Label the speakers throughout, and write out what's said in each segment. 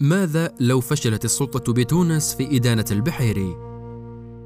Speaker 1: ماذا لو فشلت السلطة بتونس في إدانة البحيري؟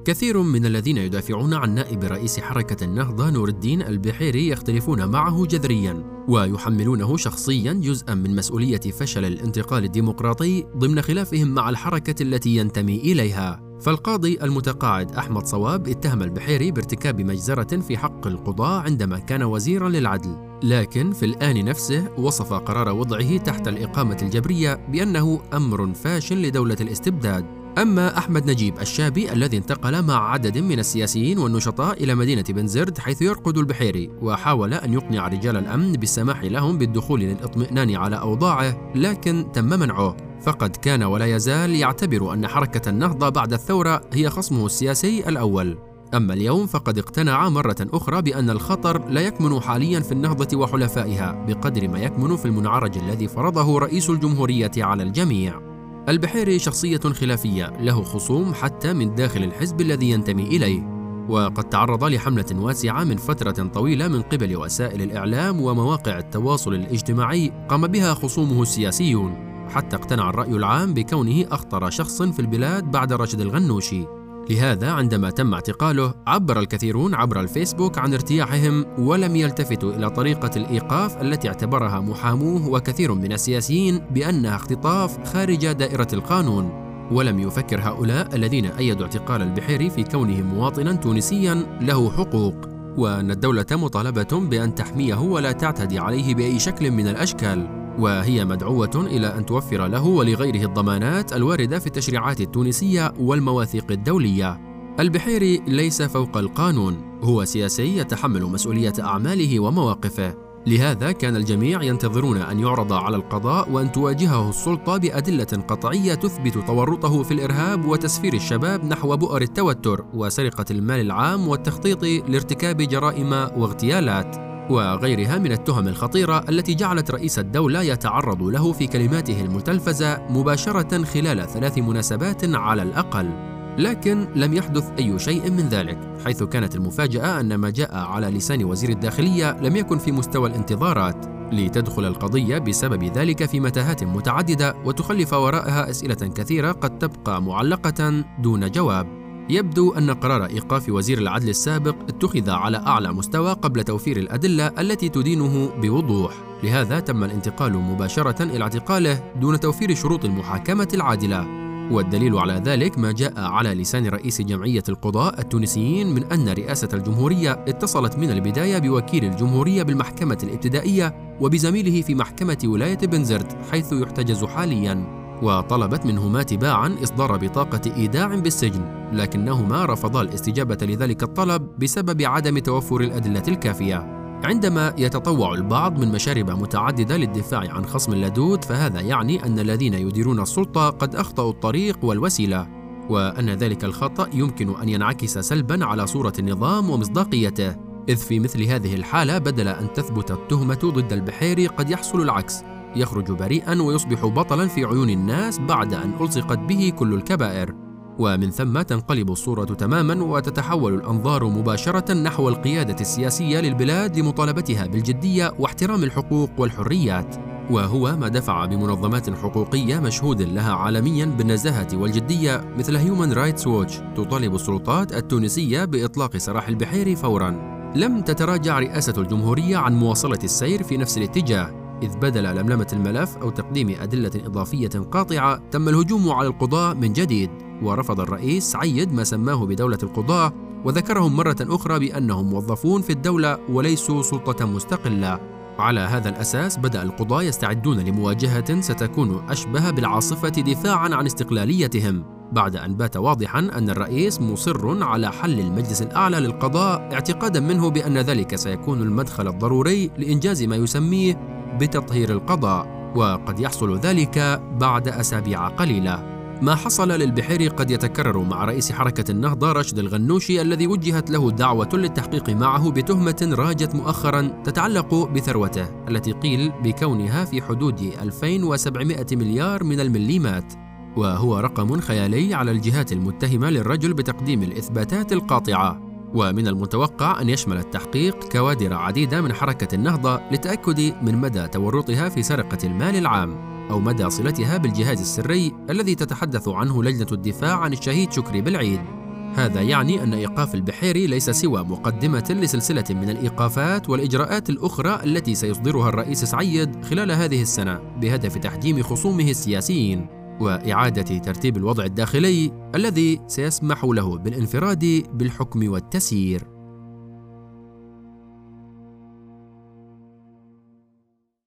Speaker 1: كثير من الذين يدافعون عن نائب رئيس حركة النهضة نور الدين البحيري يختلفون معه جذريا ويحملونه شخصيا جزءا من مسؤولية فشل الانتقال الديمقراطي ضمن خلافهم مع الحركة التي ينتمي إليها فالقاضي المتقاعد أحمد صواب اتهم البحيري بارتكاب مجزرة في حق القضاة عندما كان وزيرا للعدل. لكن في الآن نفسه وصف قرار وضعه تحت الإقامة الجبرية بأنه أمر فاشل لدولة الاستبداد. أما أحمد نجيب الشابي الذي انتقل مع عدد من السياسيين والنشطاء إلى مدينة بنزرت حيث يرقد البحيري وحاول أن يقنع رجال الأمن بالسماح لهم بالدخول للإطمئنان على أوضاعه لكن تم منعه. فقد كان ولا يزال يعتبر أن حركة النهضة بعد الثورة هي خصمه السياسي الأول. أما اليوم فقد اقتنع مرة أخرى بأن الخطر لا يكمن حاليا في النهضة وحلفائها بقدر ما يكمن في المنعرج الذي فرضه رئيس الجمهورية على الجميع. البحيري شخصية خلافية له خصوم حتى من داخل الحزب الذي ينتمي إليه. وقد تعرض لحملة واسعة من فترة طويلة من قبل وسائل الإعلام ومواقع التواصل الاجتماعي قام بها خصومه السياسيون. حتى اقتنع الرأي العام بكونه أخطر شخص في البلاد بعد رشد الغنوشي. لهذا عندما تم اعتقاله عبر الكثيرون عبر الفيسبوك عن ارتياحهم ولم يلتفتوا إلى طريقة الإيقاف التي اعتبرها محاموه وكثير من السياسيين بأنها اختطاف خارج دائرة القانون. ولم يفكر هؤلاء الذين أيدوا اعتقال البحيري في كونه مواطنا تونسيا له حقوق. وأن الدولة مطالبة بأن تحميه ولا تعتدي عليه بأي شكل من الأشكال. وهي مدعوة إلى أن توفر له ولغيره الضمانات الواردة في التشريعات التونسية والمواثيق الدولية. البحيري ليس فوق القانون، هو سياسي يتحمل مسؤولية أعماله ومواقفه. لهذا كان الجميع ينتظرون أن يعرض على القضاء وأن تواجهه السلطة بأدلة قطعية تثبت تورطه في الإرهاب وتسفير الشباب نحو بؤر التوتر وسرقة المال العام والتخطيط لارتكاب جرائم واغتيالات. وغيرها من التهم الخطيرة التي جعلت رئيس الدولة يتعرض له في كلماته المتلفزة مباشرة خلال ثلاث مناسبات على الأقل. لكن لم يحدث أي شيء من ذلك، حيث كانت المفاجأة أن ما جاء على لسان وزير الداخلية لم يكن في مستوى الانتظارات، لتدخل القضية بسبب ذلك في متاهات متعددة وتخلف وراءها أسئلة كثيرة قد تبقى معلقة دون جواب. يبدو أن قرار إيقاف وزير العدل السابق اتخذ على أعلى مستوى قبل توفير الأدلة التي تدينه بوضوح. لهذا تم الانتقال مباشرة إلى اعتقاله دون توفير شروط المحاكمة العادلة. والدليل على ذلك ما جاء على لسان رئيس جمعية القضاء التونسيين من أن رئاسة الجمهورية اتصلت من البداية بوكيل الجمهورية بالمحكمة الابتدائية وبزميله في محكمة ولاية بنزرت حيث يحتجز حالياً. وطلبت منهما تباعا إصدار بطاقة إيداع بالسجن لكنهما رفضا الاستجابة لذلك الطلب بسبب عدم توفر الأدلة الكافية. عندما يتطوع البعض من مشارب متعددة للدفاع عن خصم اللدود فهذا يعني أن الذين يديرون السلطة قد أخطأوا الطريق والوسيلة وأن ذلك الخطأ يمكن أن ينعكس سلبا على صورة النظام ومصداقيته. إذ في مثل هذه الحالة بدل أن تثبت التهمة ضد البحيري قد يحصل العكس. يخرج بريئا ويصبح بطلا في عيون الناس بعد أن ألصقت به كل الكبائر. ومن ثم تنقلب الصورة تماما وتتحول الأنظار مباشرة نحو القيادة السياسية للبلاد لمطالبتها بالجدية واحترام الحقوق والحريات. وهو ما دفع بمنظمات حقوقية مشهود لها عالميا بالنزاهة والجدية مثل هيومن رايتس ووتش تطالب السلطات التونسية بإطلاق سراح البحيري فورا. لم تتراجع رئاسة الجمهورية عن مواصلة السير في نفس الاتجاه. إذ بدل لملمة الملف أو تقديم أدلة إضافية قاطعة تم الهجوم على القضاة من جديد ورفض الرئيس عيد ما سماه بدولة القضاة وذكرهم مرة أخرى بأنهم موظفون في الدولة وليسوا سلطة مستقلة. على هذا الأساس بدأ القضاة يستعدون لمواجهة ستكون أشبه بالعاصفة دفاعا عن استقلاليتهم بعد أن بات واضحا أن الرئيس مصر على حل المجلس الأعلى للقضاء اعتقادا منه بأن ذلك سيكون المدخل الضروري لإنجاز ما يسميه بتطهير القضاء وقد يحصل ذلك بعد أسابيع قليلة. ما حصل للبحيري قد يتكرر مع رئيس حركة النهضة رشد الغنوشي الذي وجهت له دعوة للتحقيق معه بتهمة راجت مؤخرا تتعلق بثروته التي قيل بكونها في حدود 2700 مليار من المليمات. وهو رقم خيالي على الجهات المتهمة للرجل بتقديم الإثباتات القاطعة. ومن المتوقع أن يشمل التحقيق كوادر عديدة من حركة النهضة للتأكد من مدى تورطها في سرقة المال العام أو مدى صلتها بالجهاز السري الذي تتحدث عنه لجنة الدفاع عن الشهيد شكري بالعيد. هذا يعني أن إيقاف البحيري ليس سوى مقدمة لسلسلة من الإيقافات والإجراءات الأخرى التي سيصدرها الرئيس سعيد خلال هذه السنة بهدف تحجيم خصومه السياسيين. وإعادة ترتيب الوضع الداخلي الذي سيسمح له بالانفراد بالحكم والتسيير.